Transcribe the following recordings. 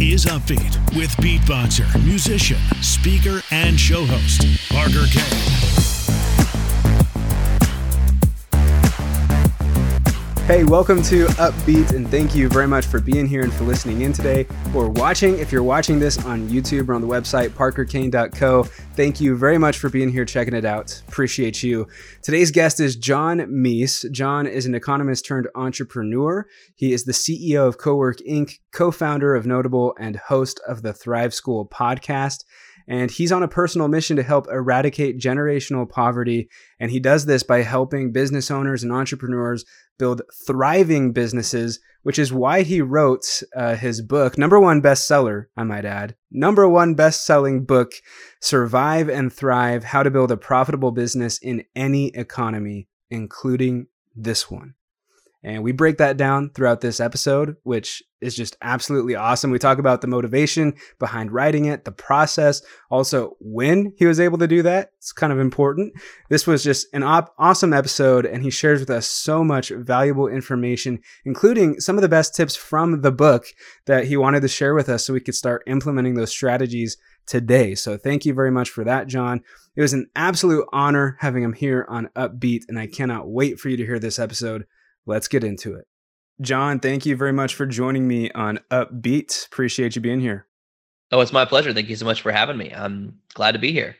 is Upbeat with beatboxer, musician, speaker, and show host, Parker Kane. Hey, welcome to Upbeat, and thank you very much for being here and for listening in today or watching. If you're watching this on YouTube or on the website, parkerkane.co, thank you very much for being here, checking it out. Appreciate you. Today's guest is John Meese. John is an economist turned entrepreneur. He is the CEO of Cowork Inc., co founder of Notable, and host of the Thrive School podcast and he's on a personal mission to help eradicate generational poverty. And he does this by helping business owners and entrepreneurs build thriving businesses, which is why he wrote uh, his book, number one bestseller, I might add, number one best selling book, Survive and Thrive How to Build a Profitable Business in Any Economy, including this one. And we break that down throughout this episode, which is just absolutely awesome. We talk about the motivation behind writing it, the process, also when he was able to do that. It's kind of important. This was just an op- awesome episode, and he shares with us so much valuable information, including some of the best tips from the book that he wanted to share with us so we could start implementing those strategies today. So thank you very much for that, John. It was an absolute honor having him here on Upbeat, and I cannot wait for you to hear this episode let's get into it. John, thank you very much for joining me on Upbeat. Appreciate you being here. Oh, it's my pleasure. Thank you so much for having me. I'm glad to be here.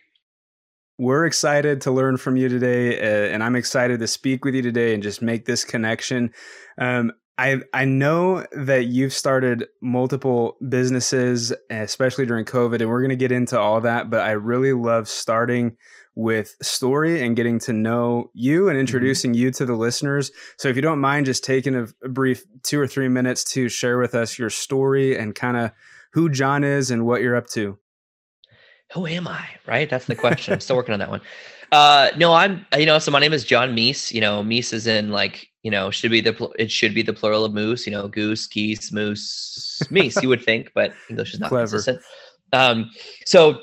We're excited to learn from you today, uh, and I'm excited to speak with you today and just make this connection. Um, I I know that you've started multiple businesses, especially during COVID, and we're going to get into all that. But I really love starting with story and getting to know you and mm-hmm. introducing mm-hmm. you to the listeners. So if you don't mind just taking a, a, brief two or three minutes to share with us your story and kind of who John is and what you're up to. Who am I? Right? That's the question. I'm still working on that one. Uh, no, I'm, you know, so my name is John Meese, you know, Meese is in like, you know, should be the, it should be the plural of moose, you know, goose, geese, moose, meese, you would think, but English is not Clever. consistent. Um, so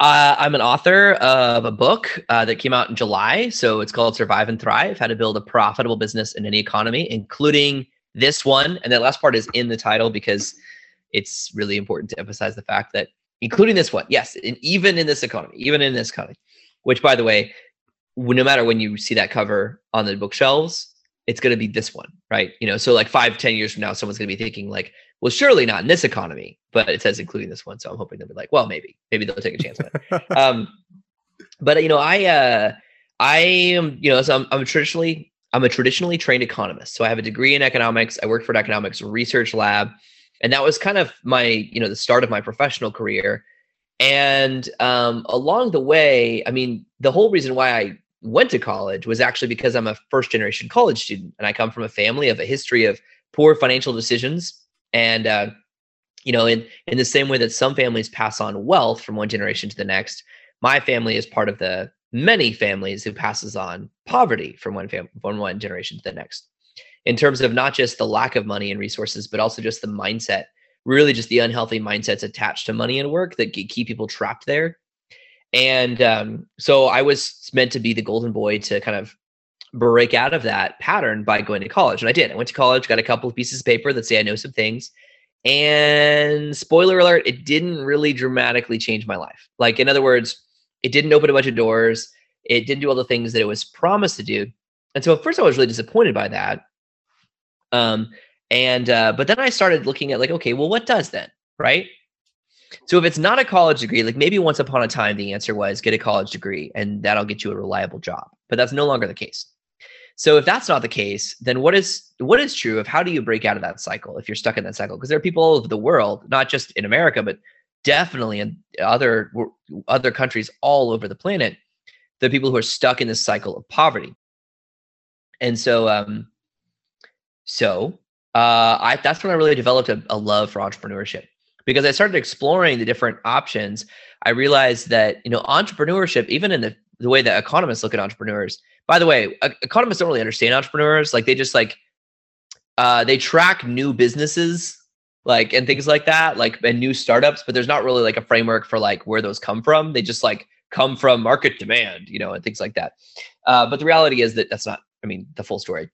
uh, I'm an author of a book uh, that came out in July. So it's called Survive and Thrive How to Build a Profitable Business in Any Economy, including this one. And that last part is in the title because it's really important to emphasize the fact that, including this one, yes, and even in this economy, even in this economy, which by the way, no matter when you see that cover on the bookshelves, it's going to be this one, right? You know, so like five, ten years from now, someone's going to be thinking like, well, surely not in this economy, but it says including this one. So I'm hoping they'll be like, well, maybe, maybe they'll take a chance on it. um, but you know, I, uh, I am, you know, so I'm, I'm traditionally, I'm a traditionally trained economist. So I have a degree in economics. I work for an economics research lab, and that was kind of my, you know, the start of my professional career. And um, along the way, I mean, the whole reason why I went to college was actually because I'm a first generation college student, and I come from a family of a history of poor financial decisions and uh, you know, in in the same way that some families pass on wealth from one generation to the next, my family is part of the many families who passes on poverty from one fam- from one generation to the next. In terms of not just the lack of money and resources, but also just the mindset, really just the unhealthy mindsets attached to money and work that keep people trapped there. And um, so I was meant to be the golden boy to kind of break out of that pattern by going to college. And I did. I went to college, got a couple of pieces of paper that say I know some things. And spoiler alert, it didn't really dramatically change my life. Like, in other words, it didn't open a bunch of doors. It didn't do all the things that it was promised to do. And so at first I was really disappointed by that. Um, and uh, but then I started looking at like, okay, well, what does then? Right. So if it's not a college degree, like maybe once upon a time the answer was get a college degree and that'll get you a reliable job. But that's no longer the case. So if that's not the case, then what is what is true of how do you break out of that cycle if you're stuck in that cycle? Because there are people all over the world, not just in America, but definitely in other other countries all over the planet, the people who are stuck in this cycle of poverty. And so um so uh I that's when I really developed a, a love for entrepreneurship because I started exploring the different options. I realized that, you know, entrepreneurship, even in the, the way that economists look at entrepreneurs, by the way, economists don't really understand entrepreneurs. Like they just like uh, they track new businesses like and things like that, like and new startups, but there's not really like a framework for like where those come from. They just like come from market demand, you know, and things like that. Uh, but the reality is that that's not, I mean, the full story.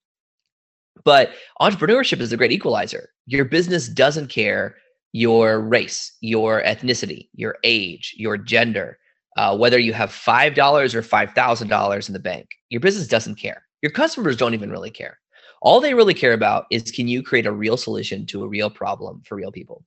But entrepreneurship is a great equalizer. Your business doesn't care your race, your ethnicity, your age, your gender, uh, whether you have $5 or $5,000 in the bank. Your business doesn't care. Your customers don't even really care. All they really care about is can you create a real solution to a real problem for real people?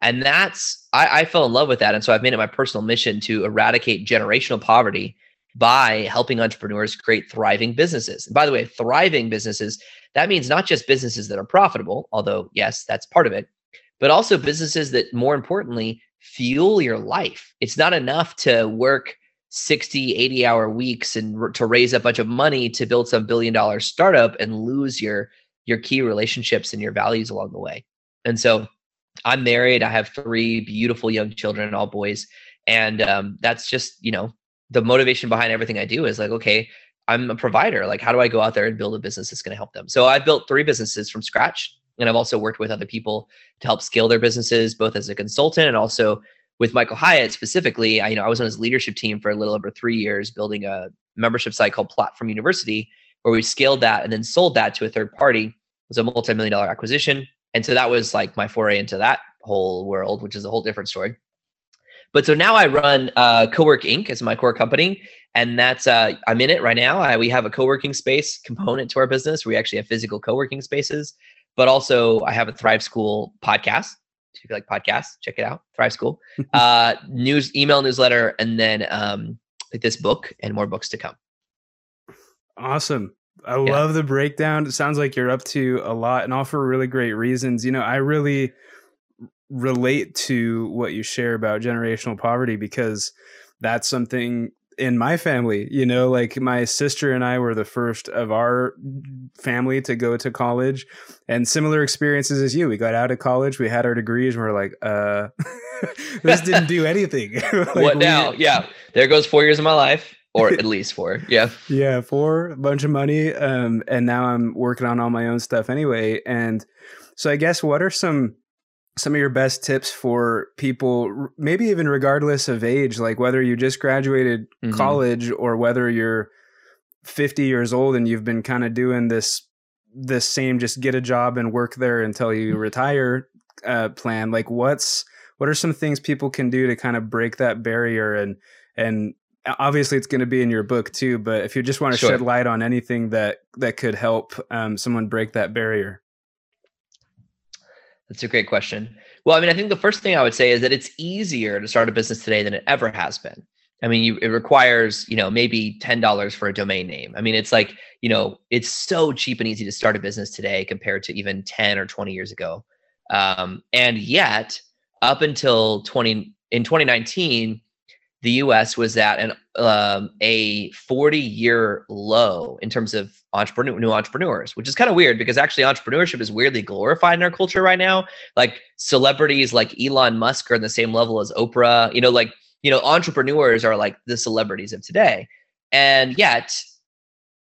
And that's, I, I fell in love with that. And so I've made it my personal mission to eradicate generational poverty by helping entrepreneurs create thriving businesses. And by the way, thriving businesses, that means not just businesses that are profitable, although, yes, that's part of it, but also businesses that more importantly fuel your life. It's not enough to work 60, 80 hour weeks and to raise a bunch of money to build some billion dollar startup and lose your your key relationships and your values along the way. And so I'm married. I have three beautiful young children, all boys. And um, that's just, you know, the motivation behind everything I do is like, okay, I'm a provider. Like, how do I go out there and build a business that's going to help them? So I've built three businesses from scratch. And I've also worked with other people to help scale their businesses, both as a consultant and also with Michael Hyatt specifically. I, you know, I was on his leadership team for a little over three years, building a membership site called Platform University, where we scaled that and then sold that to a third party. It was a multi-million dollar acquisition. And so that was like my foray into that whole world, which is a whole different story. But so now I run uh, Cowork Inc. as my core company, and that's uh, I'm in it right now. I, we have a co-working space component to our business. We actually have physical co-working spaces, but also I have a Thrive School podcast. If you like podcasts, check it out. Thrive School, uh, news, email newsletter, and then um, this book and more books to come. Awesome. I yeah. love the breakdown. It sounds like you're up to a lot and all for really great reasons. You know, I really relate to what you share about generational poverty because that's something in my family you know like my sister and i were the first of our family to go to college and similar experiences as you. We got out of college we had our degrees and we are like uh this didn't do anything. Like what now? We, yeah there goes four years of my life or at least four yeah. Yeah four a bunch of money um and now i'm working on all my own stuff anyway and so i guess what are some some of your best tips for people maybe even regardless of age like whether you just graduated mm-hmm. college or whether you're 50 years old and you've been kind of doing this this same just get a job and work there until you mm-hmm. retire uh, plan like what's what are some things people can do to kind of break that barrier and and obviously it's going to be in your book too but if you just want to sure. shed light on anything that that could help um, someone break that barrier that's a great question. Well, I mean, I think the first thing I would say is that it's easier to start a business today than it ever has been. I mean, you, it requires, you know, maybe $10 for a domain name. I mean, it's like, you know, it's so cheap and easy to start a business today compared to even 10 or 20 years ago. Um, and yet, up until 20 in 2019, the US was at an um, a 40 year low in terms of entrepreneur new entrepreneurs, which is kind of weird because actually entrepreneurship is weirdly glorified in our culture right now. Like celebrities like Elon Musk are on the same level as Oprah. You know, like you know, entrepreneurs are like the celebrities of today, and yet.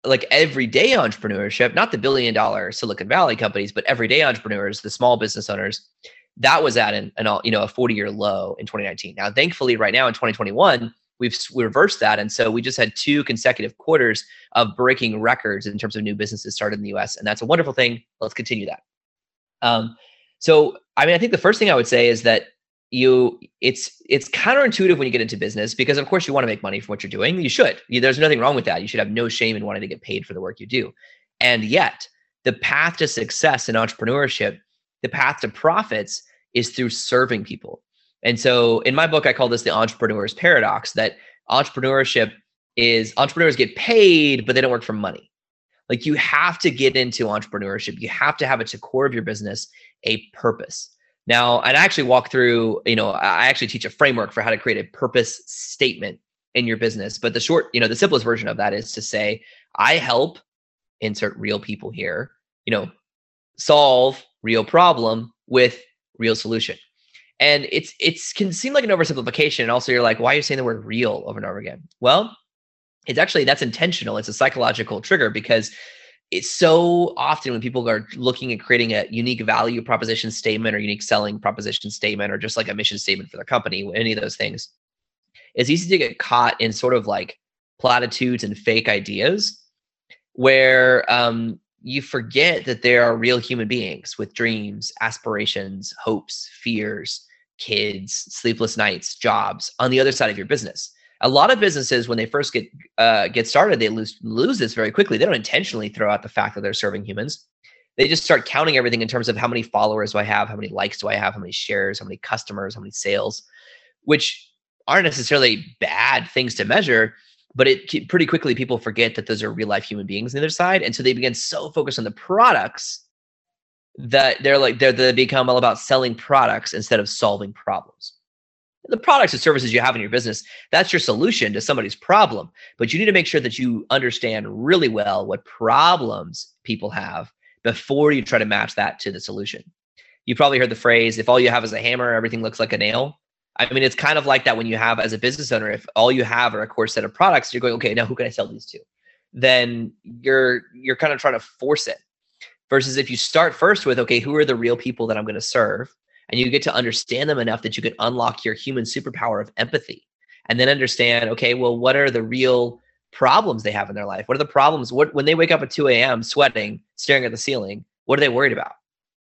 Like everyday entrepreneurship, not the billion dollar Silicon Valley companies, but everyday entrepreneurs, the small business owners, that was at an, an you know a 40 year low in 2019. Now, thankfully, right now in 2021, we've reversed that. And so we just had two consecutive quarters of breaking records in terms of new businesses started in the US. And that's a wonderful thing. Let's continue that. Um, so, I mean, I think the first thing I would say is that you it's it's counterintuitive when you get into business because of course you want to make money from what you're doing you should you, there's nothing wrong with that you should have no shame in wanting to get paid for the work you do and yet the path to success in entrepreneurship the path to profits is through serving people and so in my book, I call this the entrepreneur's paradox that entrepreneurship is entrepreneurs get paid, but they don't work for money. Like you have to get into entrepreneurship. You have to have at the core of your business a purpose. Now, I actually walk through, you know, I actually teach a framework for how to create a purpose statement in your business. But the short, you know, the simplest version of that is to say, I help insert real people here, you know, solve real problem with real solution. And it's it's can seem like an oversimplification. And also you're like, why are you saying the word real over and over again? Well, it's actually that's intentional. It's a psychological trigger because it's so often when people are looking at creating a unique value proposition statement or unique selling proposition statement or just like a mission statement for their company, any of those things, it's easy to get caught in sort of like platitudes and fake ideas where um, you forget that there are real human beings with dreams, aspirations, hopes, fears, kids, sleepless nights, jobs on the other side of your business. A lot of businesses, when they first get uh, get started, they lose lose this very quickly. They don't intentionally throw out the fact that they're serving humans. They just start counting everything in terms of how many followers do I have, how many likes do I have, how many shares, how many customers, how many sales, which aren't necessarily bad things to measure but it pretty quickly people forget that those are real life human beings on the other side and so they begin so focused on the products that they're like they're they become all about selling products instead of solving problems. The products and services you have in your business that's your solution to somebody's problem but you need to make sure that you understand really well what problems people have before you try to match that to the solution. You probably heard the phrase if all you have is a hammer everything looks like a nail I mean, it's kind of like that when you have as a business owner, if all you have are a core set of products, you're going, okay, now who can I sell these to? Then you're you're kind of trying to force it. Versus if you start first with, okay, who are the real people that I'm going to serve? And you get to understand them enough that you can unlock your human superpower of empathy. And then understand, okay, well, what are the real problems they have in their life? What are the problems? What when they wake up at 2 a.m. sweating, staring at the ceiling, what are they worried about?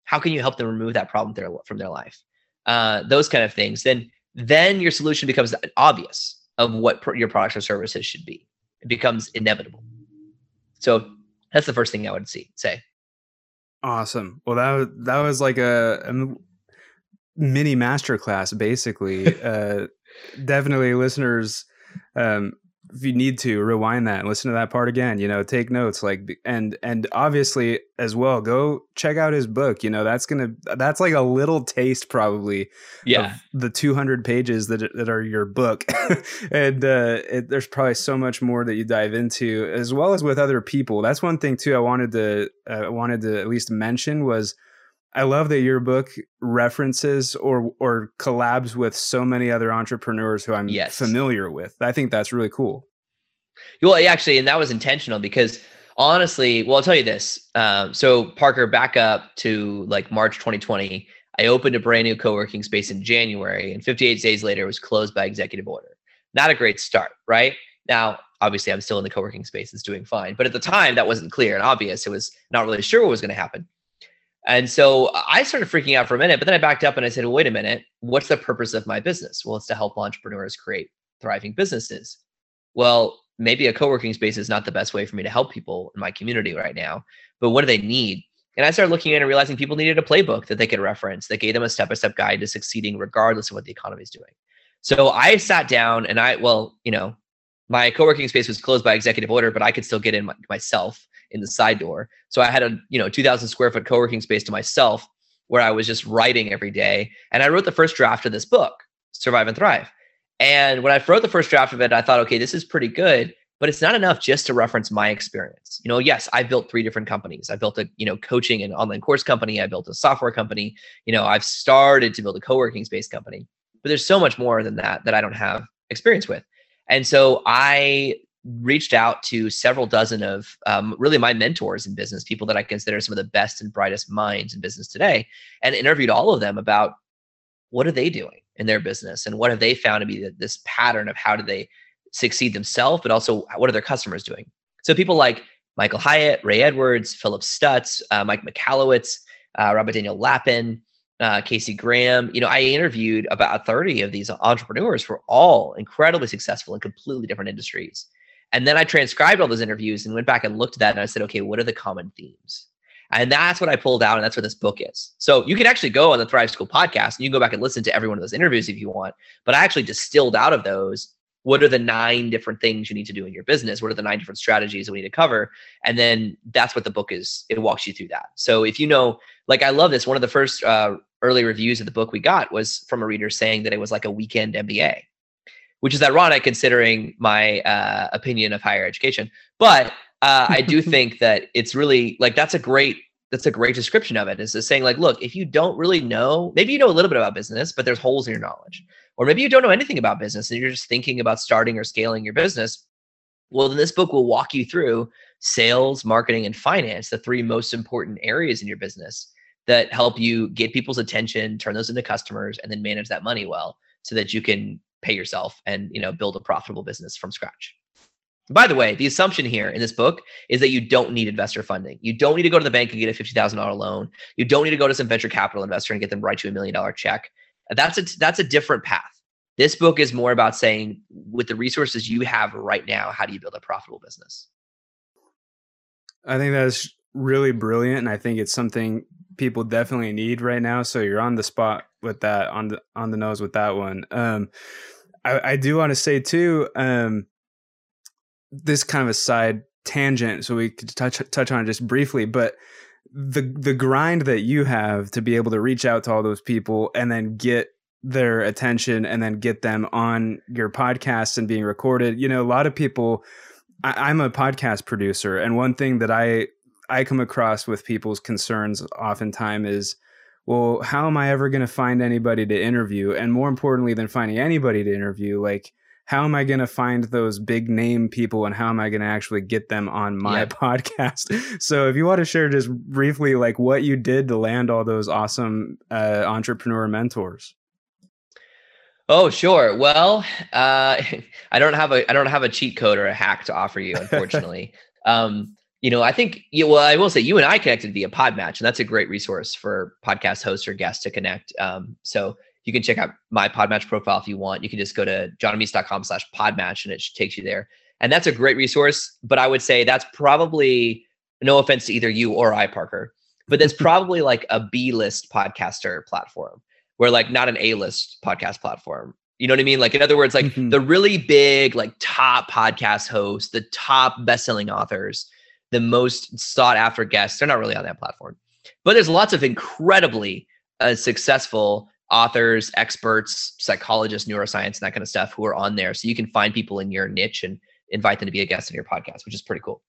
How can you help them remove that problem from their life? Uh, those kind of things. Then then your solution becomes obvious of what your products or services should be. It becomes inevitable. So that's the first thing I would see say. Awesome. Well, that was, that was like a, a mini masterclass, basically. uh, definitely, listeners, um, if you need to rewind that and listen to that part again you know take notes like and and obviously as well go check out his book you know that's gonna that's like a little taste probably yeah. the 200 pages that, that are your book. And uh it, there's probably so much more that you dive into as well as with other people. That's one thing too i wanted to uh, wanted to at least mention was I love that your book references or or collabs with so many other entrepreneurs who I'm yes. familiar with. I think that's really cool. Well, actually, and that was intentional because honestly, well, I'll tell you this. Um, so Parker, back up to like March 2020. I opened a brand new co-working space in January, and 58 days later, it was closed by executive order. Not a great start, right? Now, obviously, I'm still in the co-working space; it's doing fine. But at the time, that wasn't clear and obvious. It was not really sure what was going to happen. And so I started freaking out for a minute, but then I backed up and I said, well, wait a minute, what's the purpose of my business? Well, it's to help entrepreneurs create thriving businesses. Well, maybe a co working space is not the best way for me to help people in my community right now, but what do they need? And I started looking at and realizing people needed a playbook that they could reference that gave them a step by step guide to succeeding regardless of what the economy is doing. So I sat down and I, well, you know, my co working space was closed by executive order, but I could still get in my, myself in the side door. So I had a, you know, 2000 square foot co-working space to myself where I was just writing every day. And I wrote the first draft of this book, Survive and Thrive. And when I wrote the first draft of it, I thought, okay, this is pretty good, but it's not enough just to reference my experience. You know, yes, I built three different companies. I built a, you know, coaching and online course company. I built a software company. You know, I've started to build a co-working space company. But there's so much more than that that I don't have experience with. And so I reached out to several dozen of um, really my mentors in business, people that I consider some of the best and brightest minds in business today, and interviewed all of them about what are they doing in their business and what have they found to be this pattern of how do they succeed themselves, but also what are their customers doing. So people like Michael Hyatt, Ray Edwards, Philip Stutz, uh, Mike Michalowicz, uh, Robert Daniel Lappin, uh, Casey Graham. You know, I interviewed about 30 of these entrepreneurs who are all incredibly successful in completely different industries. And then I transcribed all those interviews and went back and looked at that and I said, okay, what are the common themes? And that's what I pulled out, and that's what this book is. So you can actually go on the Thrive School podcast and you can go back and listen to every one of those interviews if you want. But I actually distilled out of those what are the nine different things you need to do in your business? What are the nine different strategies that we need to cover? And then that's what the book is. It walks you through that. So if you know, like I love this. One of the first uh, early reviews of the book we got was from a reader saying that it was like a weekend MBA which is ironic considering my uh, opinion of higher education. But uh, I do think that it's really like that's a great that's a great description of it. Is saying like, look, if you don't really know, maybe you know a little bit about business, but there's holes in your knowledge, or maybe you don't know anything about business and you're just thinking about starting or scaling your business. Well, then this book will walk you through sales, marketing, and finance, the three most important areas in your business that help you get people's attention, turn those into customers, and then manage that money well so that you can pay yourself and you know build a profitable business from scratch By the way, the assumption here in this book is that you don't need investor funding. You don't need to go to the bank and get a $50,000 loan. You don't need to go to some venture capital investor and get them to write you a million dollar check. That's a that's a different path. This book is more about saying with the resources you have right now, how do you build a profitable business? I think that's really brilliant and I think it's something people definitely need right now. So you're on the spot with that on the on the nose with that one. Um I, I do want to say too, um, this kind of a side tangent, so we could touch touch on it just briefly, but the the grind that you have to be able to reach out to all those people and then get their attention and then get them on your podcast and being recorded. You know, a lot of people. I, I'm a podcast producer, and one thing that I I come across with people's concerns oftentimes is well, how am I ever going to find anybody to interview? And more importantly than finding anybody to interview, like, how am I going to find those big name people and how am I going to actually get them on my yeah. podcast? So, if you want to share just briefly, like, what you did to land all those awesome uh, entrepreneur mentors. Oh, sure. Well, uh, I don't have a I don't have a cheat code or a hack to offer you, unfortunately. um, you know, I think, you well, I will say you and I connected via Podmatch, and that's a great resource for podcast hosts or guests to connect. Um, so you can check out my Podmatch profile if you want. You can just go to johnmeese.com slash podmatch and it takes you there. And that's a great resource. But I would say that's probably, no offense to either you or I, Parker, but that's probably like a B list podcaster platform where like not an A list podcast platform. You know what I mean? Like, in other words, like mm-hmm. the really big, like top podcast hosts, the top best selling authors the most sought after guests. They're not really on that platform, but there's lots of incredibly uh, successful authors, experts, psychologists, neuroscience, and that kind of stuff who are on there. So you can find people in your niche and invite them to be a guest in your podcast, which is pretty cool.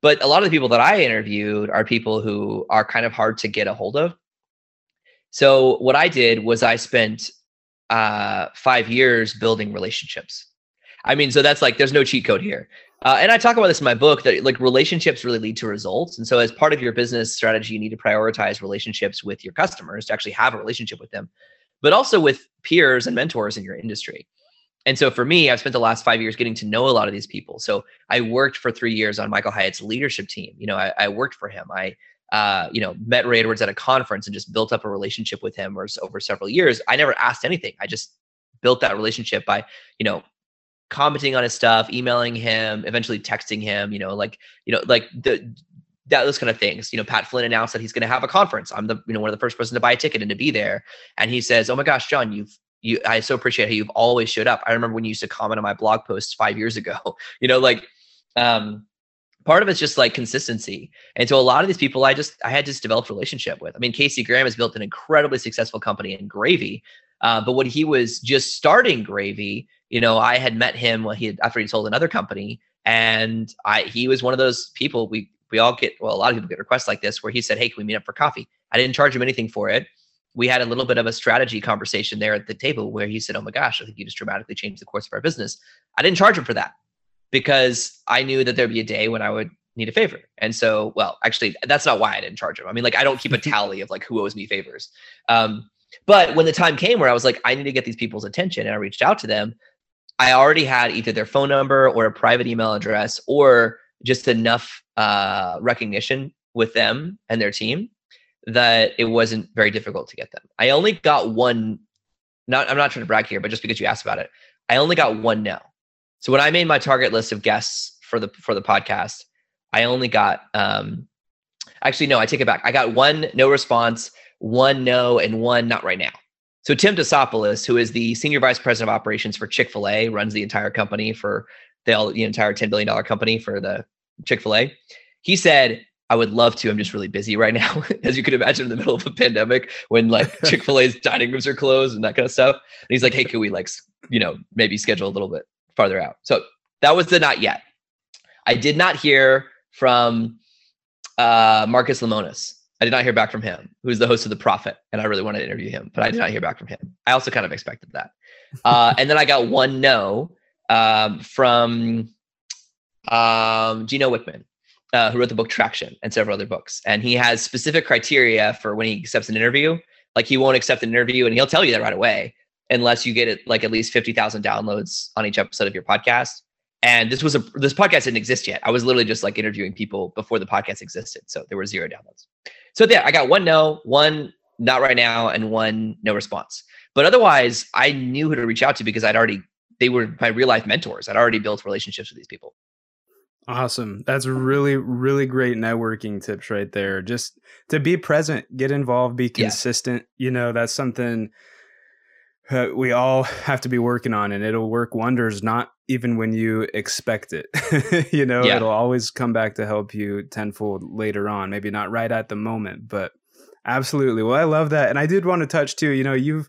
But a lot of the people that I interviewed are people who are kind of hard to get a hold of. So what I did was I spent uh, five years building relationships. I mean, so that's like there's no cheat code here. Uh, and I talk about this in my book that like relationships really lead to results. And so, as part of your business strategy, you need to prioritize relationships with your customers to actually have a relationship with them, but also with peers and mentors in your industry. And so, for me, I've spent the last five years getting to know a lot of these people. So, I worked for three years on Michael Hyatt's leadership team. You know, I, I worked for him. I uh, you know, met Ray Edwards at a conference and just built up a relationship with him over several years. I never asked anything. I just built that relationship by, you know, commenting on his stuff, emailing him, eventually texting him, you know, like, you know, like the that those kind of things. You know, Pat Flynn announced that he's going to have a conference. I'm the, you know, one of the first person to buy a ticket and to be there. And he says, "Oh my gosh, John, you've you I so appreciate how you've always showed up. I remember when you used to comment on my blog posts 5 years ago." you know, like um part of it's just like consistency. And so a lot of these people I just I had just developed relationship with. I mean, Casey Graham has built an incredibly successful company in gravy. Uh, but when he was just starting gravy, you know, I had met him when he had, after he sold another company, and I he was one of those people we we all get well a lot of people get requests like this where he said, "Hey, can we meet up for coffee?" I didn't charge him anything for it. We had a little bit of a strategy conversation there at the table where he said, "Oh my gosh, I think you just dramatically changed the course of our business." I didn't charge him for that because I knew that there'd be a day when I would need a favor. And so, well, actually, that's not why I didn't charge him. I mean, like I don't keep a tally of like who owes me favors. Um, but when the time came where I was like, I need to get these people's attention, and I reached out to them, I already had either their phone number or a private email address or just enough uh, recognition with them and their team that it wasn't very difficult to get them. I only got one. Not, I'm not trying to brag here, but just because you asked about it, I only got one no. So when I made my target list of guests for the for the podcast, I only got. um Actually, no, I take it back. I got one no response, one no, and one not right now. So Tim Tassopoulos, who is the senior vice president of operations for Chick Fil A, runs the entire company for the, the entire ten billion dollar company for the Chick Fil A. He said, "I would love to. I'm just really busy right now, as you can imagine, in the middle of a pandemic when like Chick Fil A's dining rooms are closed and that kind of stuff." And he's like, "Hey, can we like you know maybe schedule a little bit farther out?" So that was the not yet. I did not hear from uh, Marcus Lemonis I did not hear back from him, who's the host of The Profit, and I really wanted to interview him, but I did not hear back from him. I also kind of expected that. Uh, and then I got one no um, from um, Gino Wickman, uh, who wrote the book Traction and several other books. And he has specific criteria for when he accepts an interview. Like he won't accept an interview, and he'll tell you that right away, unless you get it like at least fifty thousand downloads on each episode of your podcast. And this was a this podcast didn't exist yet. I was literally just like interviewing people before the podcast existed. So there were zero downloads. So yeah, I got one no, one not right now, and one no response. But otherwise, I knew who to reach out to because I'd already they were my real life mentors. I'd already built relationships with these people. Awesome. That's really, really great networking tips right there. Just to be present, get involved, be consistent. Yeah. You know, that's something uh, we all have to be working on, and it'll work wonders, not even when you expect it. you know, yeah. it'll always come back to help you tenfold later on. Maybe not right at the moment, but absolutely. Well, I love that. And I did want to touch too, you know, you've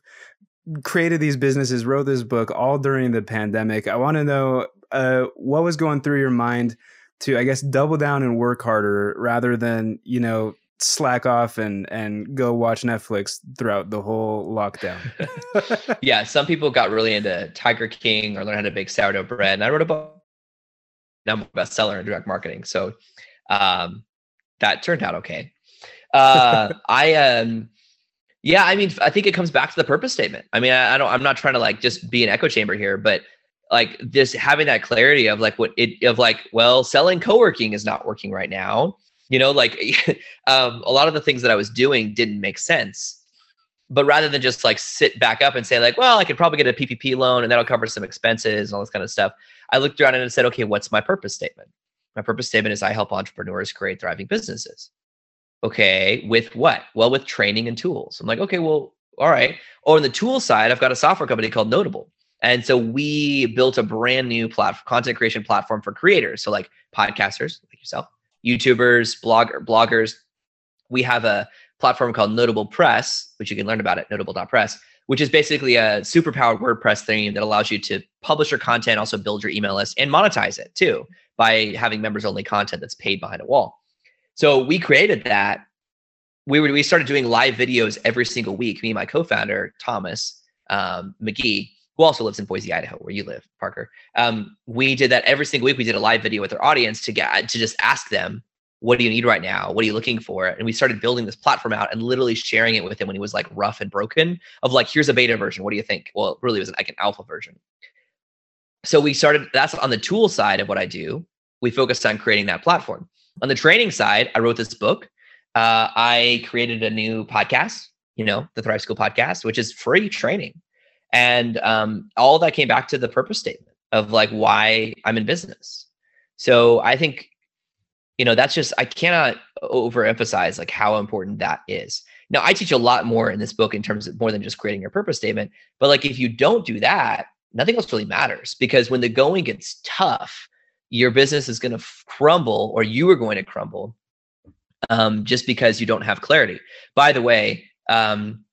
created these businesses, wrote this book all during the pandemic. I want to know uh, what was going through your mind to, I guess, double down and work harder rather than you know slack off and and go watch Netflix throughout the whole lockdown. yeah, some people got really into Tiger King or learn how to bake sourdough bread, and I wrote a book, number bestseller in direct marketing. So um, that turned out okay. Uh, I um yeah, I mean, I think it comes back to the purpose statement. I mean, I, I don't, I'm not trying to like just be an echo chamber here, but like this having that clarity of like what it of like, well, selling co-working is not working right now. You know, like um, a lot of the things that I was doing didn't make sense. But rather than just like sit back up and say like, well, I could probably get a PPP loan and that'll cover some expenses and all this kind of stuff, I looked around and said, okay, what's my purpose statement? My purpose statement is I help entrepreneurs create thriving businesses. Okay, with what? Well, with training and tools. I'm like, okay, well, all right. Or on the tool side, I've got a software company called Notable. And so we built a brand new platform, content creation platform for creators. So like podcasters like yourself, YouTubers, blogger, bloggers. We have a platform called Notable Press, which you can learn about at notable.press, which is basically a superpowered WordPress theme that allows you to publish your content, also build your email list and monetize it too by having members only content that's paid behind a wall. So we created that. We were we started doing live videos every single week. Me and my co-founder Thomas um, McGee, who also lives in Boise, Idaho, where you live, Parker. Um, we did that every single week. We did a live video with our audience to get to just ask them, "What do you need right now? What are you looking for?" And we started building this platform out and literally sharing it with him when he was like rough and broken. Of like, "Here's a beta version. What do you think?" Well, it really was like an alpha version. So we started. That's on the tool side of what I do. We focused on creating that platform. On the training side, I wrote this book. Uh, I created a new podcast, you know, the Thrive School podcast, which is free training. And um, all that came back to the purpose statement of like why I'm in business. So I think, you know, that's just, I cannot overemphasize like how important that is. Now, I teach a lot more in this book in terms of more than just creating your purpose statement. But like if you don't do that, nothing else really matters because when the going gets tough, your business is going to crumble or you are going to crumble um, just because you don't have clarity. By the way, um,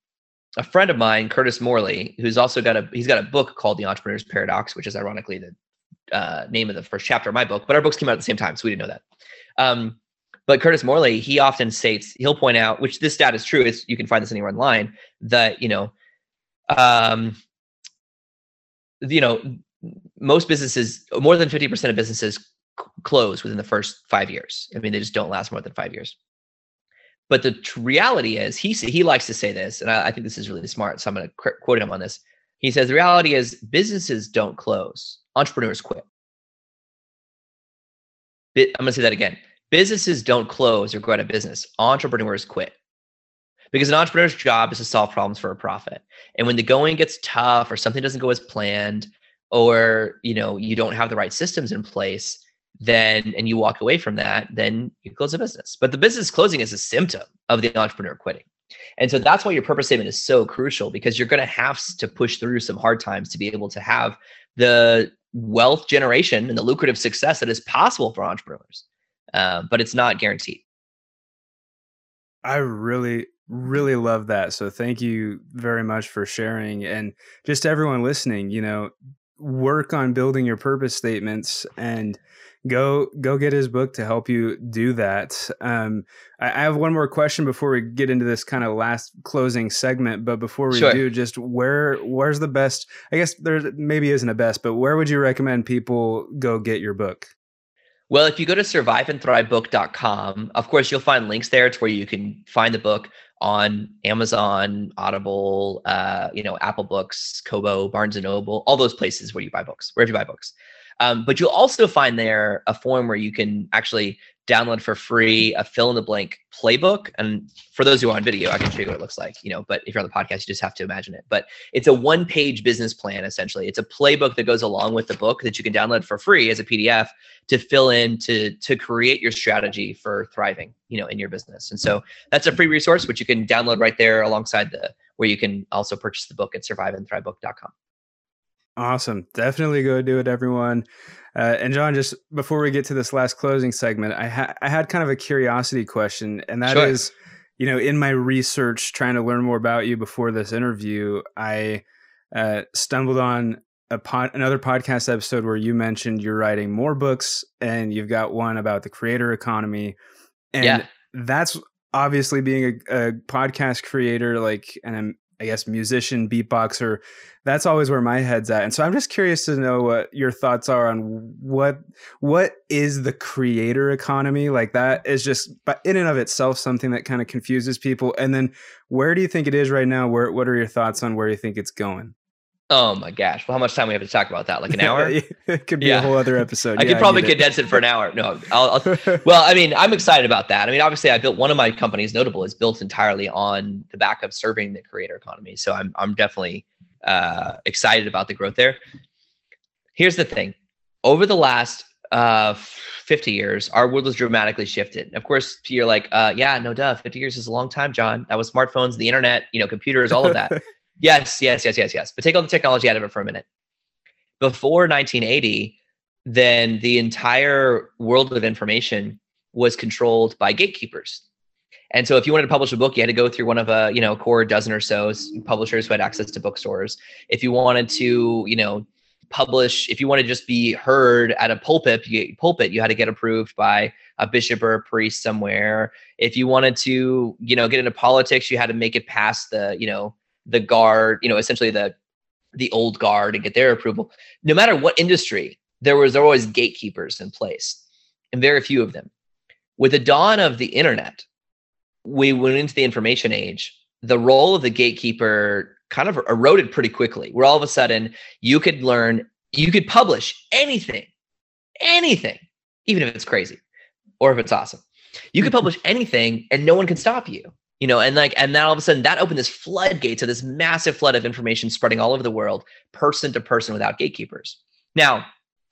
a friend of mine, Curtis Morley, who's also got a he's got a book called The Entrepreneur's Paradox, which is ironically the uh, name of the first chapter of my book. But our books came out at the same time, so we didn't know that. Um, but Curtis Morley, he often states he'll point out, which this stat is true. Is you can find this anywhere online that you know, um, you know, most businesses, more than 50% of businesses c- close within the first five years. I mean, they just don't last more than five years. But the t- reality is, he he likes to say this, and I, I think this is really smart. So I'm going to qu- quote him on this. He says, "The reality is, businesses don't close; entrepreneurs quit." I'm going to say that again. Businesses don't close or go out of business; entrepreneurs quit. Because an entrepreneur's job is to solve problems for a profit. And when the going gets tough or something doesn't go as planned, or you know you don't have the right systems in place then and you walk away from that then you close a business. But the business closing is a symptom of the entrepreneur quitting. And so that's why your purpose statement is so crucial because you're going to have to push through some hard times to be able to have the wealth generation and the lucrative success that is possible for entrepreneurs. Uh, but it's not guaranteed. I really really love that. So thank you very much for sharing and just everyone listening you know work on building your purpose statements and go go get his book to help you do that. Um, I, I, have one more question before we get into this kind of last closing segment. But before we sure. do, just where where's the best? I guess there maybe isn't a best, but where would you recommend people go get your book? Well, if you go to surviveandthrivebook.com, of course, you'll find links there to where you can find the book on Amazon, Audible, uh, you know, Apple Books, Kobo, Barnes and Noble, all those places where you buy books, wherever you buy books. Um, but you'll also find there a form where you can actually download for free a fill in the blank playbook. And for those who are on video, I can show you what it looks like, you know, but if you're on the podcast, you just have to imagine it. But it's a one page business plan, essentially. It's a playbook that goes along with the book that you can download for free as a PDF to fill in to, to create your strategy for thriving, you know, in your business. And so that's a free resource, which you can download right there alongside the, where you can also purchase the book at surviveandthrivebook.com. Awesome. Definitely go do it, everyone. Uh, and John, just before we get to this last closing segment, I, ha- I had kind of a curiosity question, and that sure. is, you know, in my research trying to learn more about you before this interview, I uh, stumbled on a pod- another podcast episode where you mentioned you're writing more books, and you've got one about the creator economy, and yeah. that's obviously being a, a podcast creator, like, and I guess musician, beatboxer. That's always where my head's at. And so I'm just curious to know what your thoughts are on what what is the creator economy? Like that is just but in and of itself something that kind of confuses people. And then where do you think it is right now? Where what are your thoughts on where you think it's going? Oh my gosh! Well, how much time we have to talk about that? Like an hour? it could be yeah. a whole other episode. I yeah, could probably condense it. it for an hour. No, I'll, I'll, well, I mean, I'm excited about that. I mean, obviously, I built one of my companies. Notable is built entirely on the back of serving the creator economy. So I'm I'm definitely uh, excited about the growth there. Here's the thing: over the last uh, 50 years, our world has dramatically shifted. Of course, you're like, uh, yeah, no duh. 50 years is a long time, John. That was smartphones, the internet, you know, computers, all of that. Yes, yes, yes, yes, yes. But take all the technology out of it for a minute. Before 1980, then the entire world of information was controlled by gatekeepers. And so if you wanted to publish a book, you had to go through one of a, you know, core dozen or so publishers who had access to bookstores. If you wanted to, you know, publish, if you wanted to just be heard at a pulpit, you, pulpit, you had to get approved by a bishop or a priest somewhere. If you wanted to, you know, get into politics, you had to make it past the, you know, the guard, you know, essentially the the old guard and get their approval. No matter what industry, there was there were always gatekeepers in place, and very few of them. With the dawn of the internet, we went into the information age. The role of the gatekeeper kind of eroded pretty quickly. Where all of a sudden you could learn, you could publish anything, anything, even if it's crazy or if it's awesome. You could mm-hmm. publish anything and no one can stop you you know and like and then all of a sudden that opened this floodgate to this massive flood of information spreading all over the world person to person without gatekeepers. Now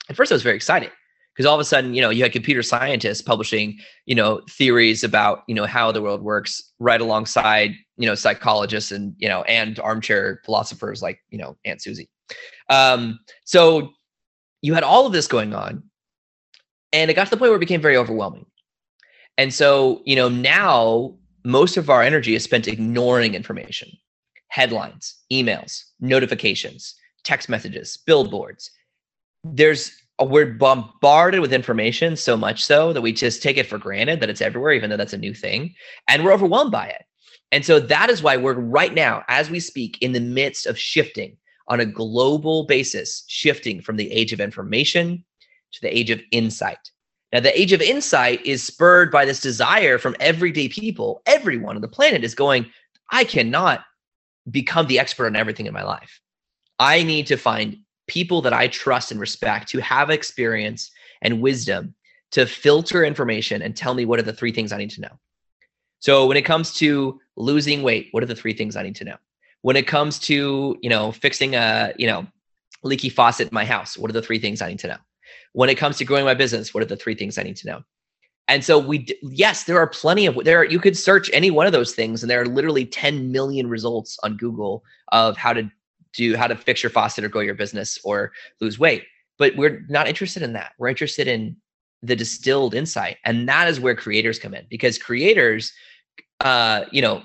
at first i was very excited because all of a sudden you know you had computer scientists publishing you know theories about you know how the world works right alongside you know psychologists and you know and armchair philosophers like you know aunt susie. Um, so you had all of this going on and it got to the point where it became very overwhelming. And so you know now most of our energy is spent ignoring information. Headlines emails notifications text messages billboards. There's we're bombarded with information so much so that we just take it for granted that it's everywhere even though that's a new thing and we're overwhelmed by it. And so that is why we're right now as we speak in the midst of shifting on a global basis shifting from the age of information to the age of insight now, the age of insight is spurred by this desire from everyday people. Everyone on the planet is going, I cannot become the expert on everything in my life. I need to find people that I trust and respect who have experience and wisdom to filter information and tell me what are the three things I need to know. So when it comes to losing weight, what are the three things I need to know? When it comes to, you know, fixing a, you know, leaky faucet in my house, what are the three things I need to know? When it comes to growing my business what are the three things i need to know? And so we yes there are plenty of there you could search any one of those things and there are literally 10 million results on google of how to do how to fix your faucet or grow your business or lose weight. But we're not interested in that. We're interested in the distilled insight and that is where creators come in because creators uh you know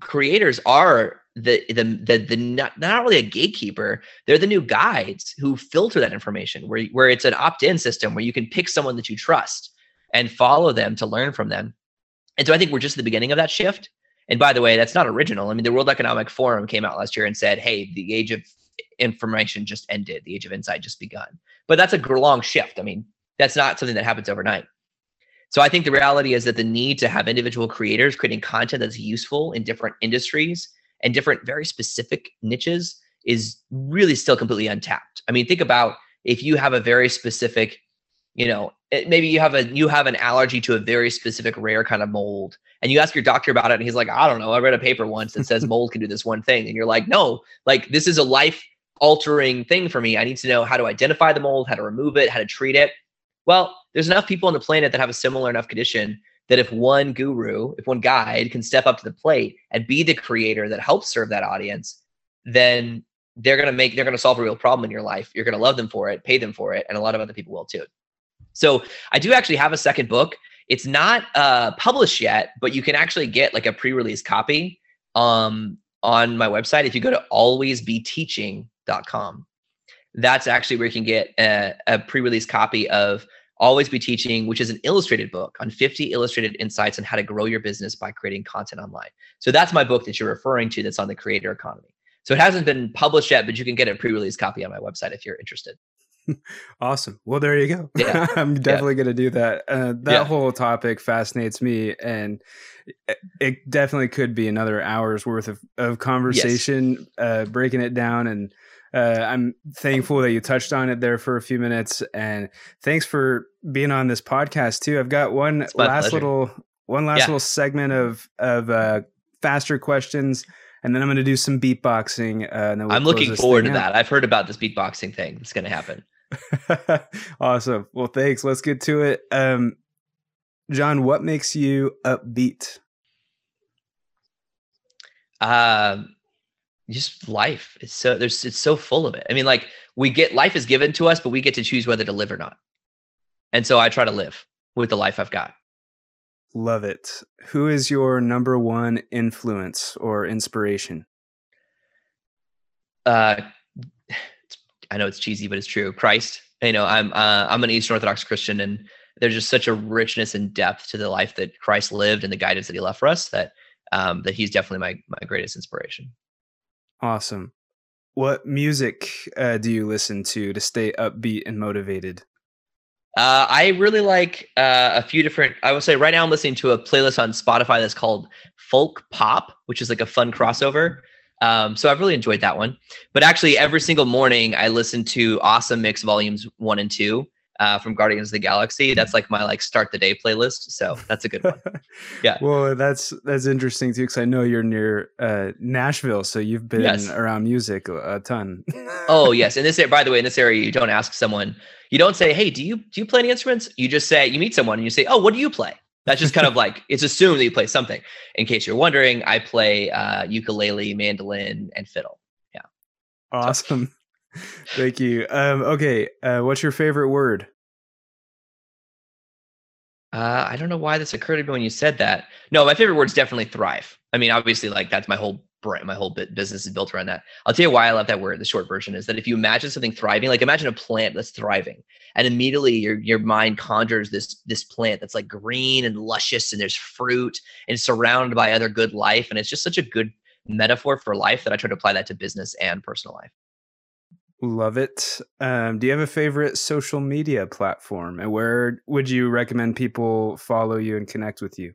creators are the the the, the not, not really a gatekeeper they're the new guides who filter that information where where it's an opt-in system where you can pick someone that you trust and follow them to learn from them. And so i think we're just at the beginning of that shift. And by the way that's not original. I mean the world economic forum came out last year and said hey the age of information just ended. The age of insight just begun. But that's a long shift. I mean that's not something that happens overnight. So I think the reality is that the need to have individual creators creating content that's useful in different industries and different very specific niches is really still completely untapped. I mean, think about if you have a very specific, you know, it, maybe you have a you have an allergy to a very specific rare kind of mold, and you ask your doctor about it, and he's like, I don't know, I read a paper once that says mold can do this one thing, and you're like, no, like this is a life altering thing for me. I need to know how to identify the mold, how to remove it, how to treat it. Well, there's enough people on the planet that have a similar enough condition that if one guru, if one guide can step up to the plate and be the creator that helps serve that audience, then they're going to make they're going to solve a real problem in your life. You're going to love them for it, pay them for it, and a lot of other people will too. So I do actually have a second book. It's not uh, published yet, but you can actually get like a pre-release copy um, on my website if you go to alwaysbeteaching.com. That's actually where you can get a, a pre-release copy of Always Be Teaching, which is an illustrated book on 50 illustrated insights on how to grow your business by creating content online. So that's my book that you're referring to that's on the creator economy. So it hasn't been published yet, but you can get a pre-release copy on my website if you're interested. awesome. Well, there you go. Yeah. I'm definitely yeah. going to do that. Uh, that yeah. whole topic fascinates me, and it definitely could be another hour's worth of, of conversation, yes. uh, breaking it down and uh, I'm thankful that you touched on it there for a few minutes, and thanks for being on this podcast too. I've got one last pleasure. little one last yeah. little segment of of uh, faster questions, and then I'm going to do some beatboxing. Uh, we'll I'm looking forward to out. that. I've heard about this beatboxing thing. It's going to happen. awesome. Well, thanks. Let's get to it. Um, John, what makes you upbeat? Um just life. It's so there's it's so full of it. I mean, like we get life is given to us, but we get to choose whether to live or not. And so I try to live with the life I've got. Love it. Who is your number one influence or inspiration? Uh I know it's cheesy, but it's true. Christ. You know, I'm uh, I'm an Eastern Orthodox Christian, and there's just such a richness and depth to the life that Christ lived and the guidance that He left for us that um, that He's definitely my my greatest inspiration. Awesome. What music uh, do you listen to to stay upbeat and motivated? Uh, I really like uh, a few different. I would say right now I'm listening to a playlist on Spotify that's called Folk Pop, which is like a fun crossover. Um, so I've really enjoyed that one. But actually, every single morning I listen to Awesome Mix Volumes One and Two, uh, from Guardians of the Galaxy. That's like my like start the day playlist. So that's a good one. Yeah. well, that's that's interesting too because I know you're near uh, Nashville, so you've been yes. around music a ton. oh yes, in this by the way, in this area, you don't ask someone. You don't say, "Hey, do you do you play any instruments?" You just say you meet someone and you say, "Oh, what do you play?" That's just kind of like it's assumed that you play something. In case you're wondering, I play uh, ukulele, mandolin, and fiddle. Yeah. Awesome. So, Thank you. Um, okay, uh, what's your favorite word? Uh, I don't know why this occurred to me when you said that. No, my favorite word is definitely thrive. I mean, obviously, like that's my whole brand, my whole business is built around that. I'll tell you why I love that word. The short version is that if you imagine something thriving, like imagine a plant that's thriving, and immediately your your mind conjures this this plant that's like green and luscious, and there's fruit and surrounded by other good life, and it's just such a good metaphor for life that I try to apply that to business and personal life. Love it. Um, do you have a favorite social media platform, and where would you recommend people follow you and connect with you?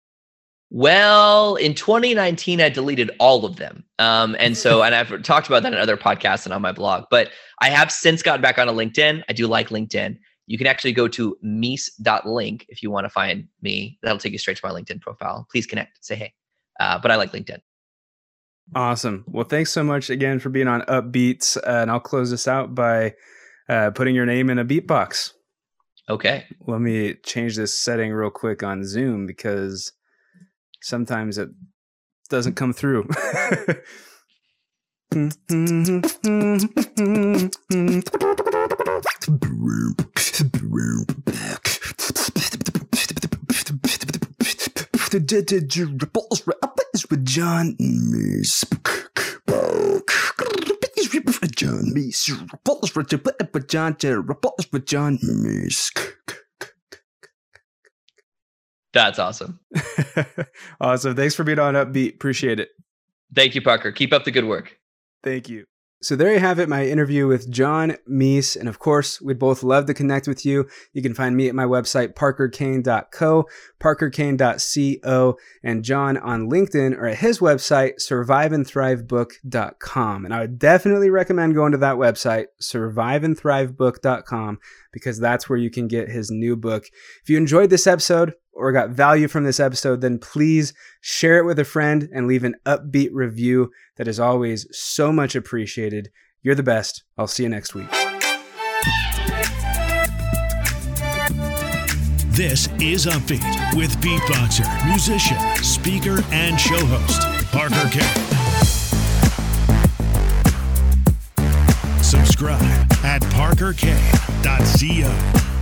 Well, in 2019, I deleted all of them. Um, and so, and I've talked about that in other podcasts and on my blog, but I have since gotten back onto LinkedIn. I do like LinkedIn. You can actually go to meese.link if you want to find me. That'll take you straight to my LinkedIn profile. Please connect, say hey. Uh, but I like LinkedIn. Awesome. Well, thanks so much again for being on Upbeats. Uh, and I'll close this out by uh, putting your name in a beatbox. Okay. Let me change this setting real quick on Zoom because sometimes it doesn't come through. with John Meese. John Meese. with John with John Meese. That's awesome. awesome. Thanks for being on Upbeat. Appreciate it. Thank you, Parker. Keep up the good work. Thank you. So there you have it, my interview with John Meese. And of course, we'd both love to connect with you. You can find me at my website, parkerkane.co, parkerkane.co, and John on LinkedIn or at his website, surviveandthrivebook.com. And I would definitely recommend going to that website, surviveandthrivebook.com, because that's where you can get his new book. If you enjoyed this episode, or got value from this episode, then please share it with a friend and leave an upbeat review. That is always so much appreciated. You're the best. I'll see you next week. This is Upbeat with beatboxer, musician, speaker, and show host, Parker Kane. Subscribe at parkerkane.co.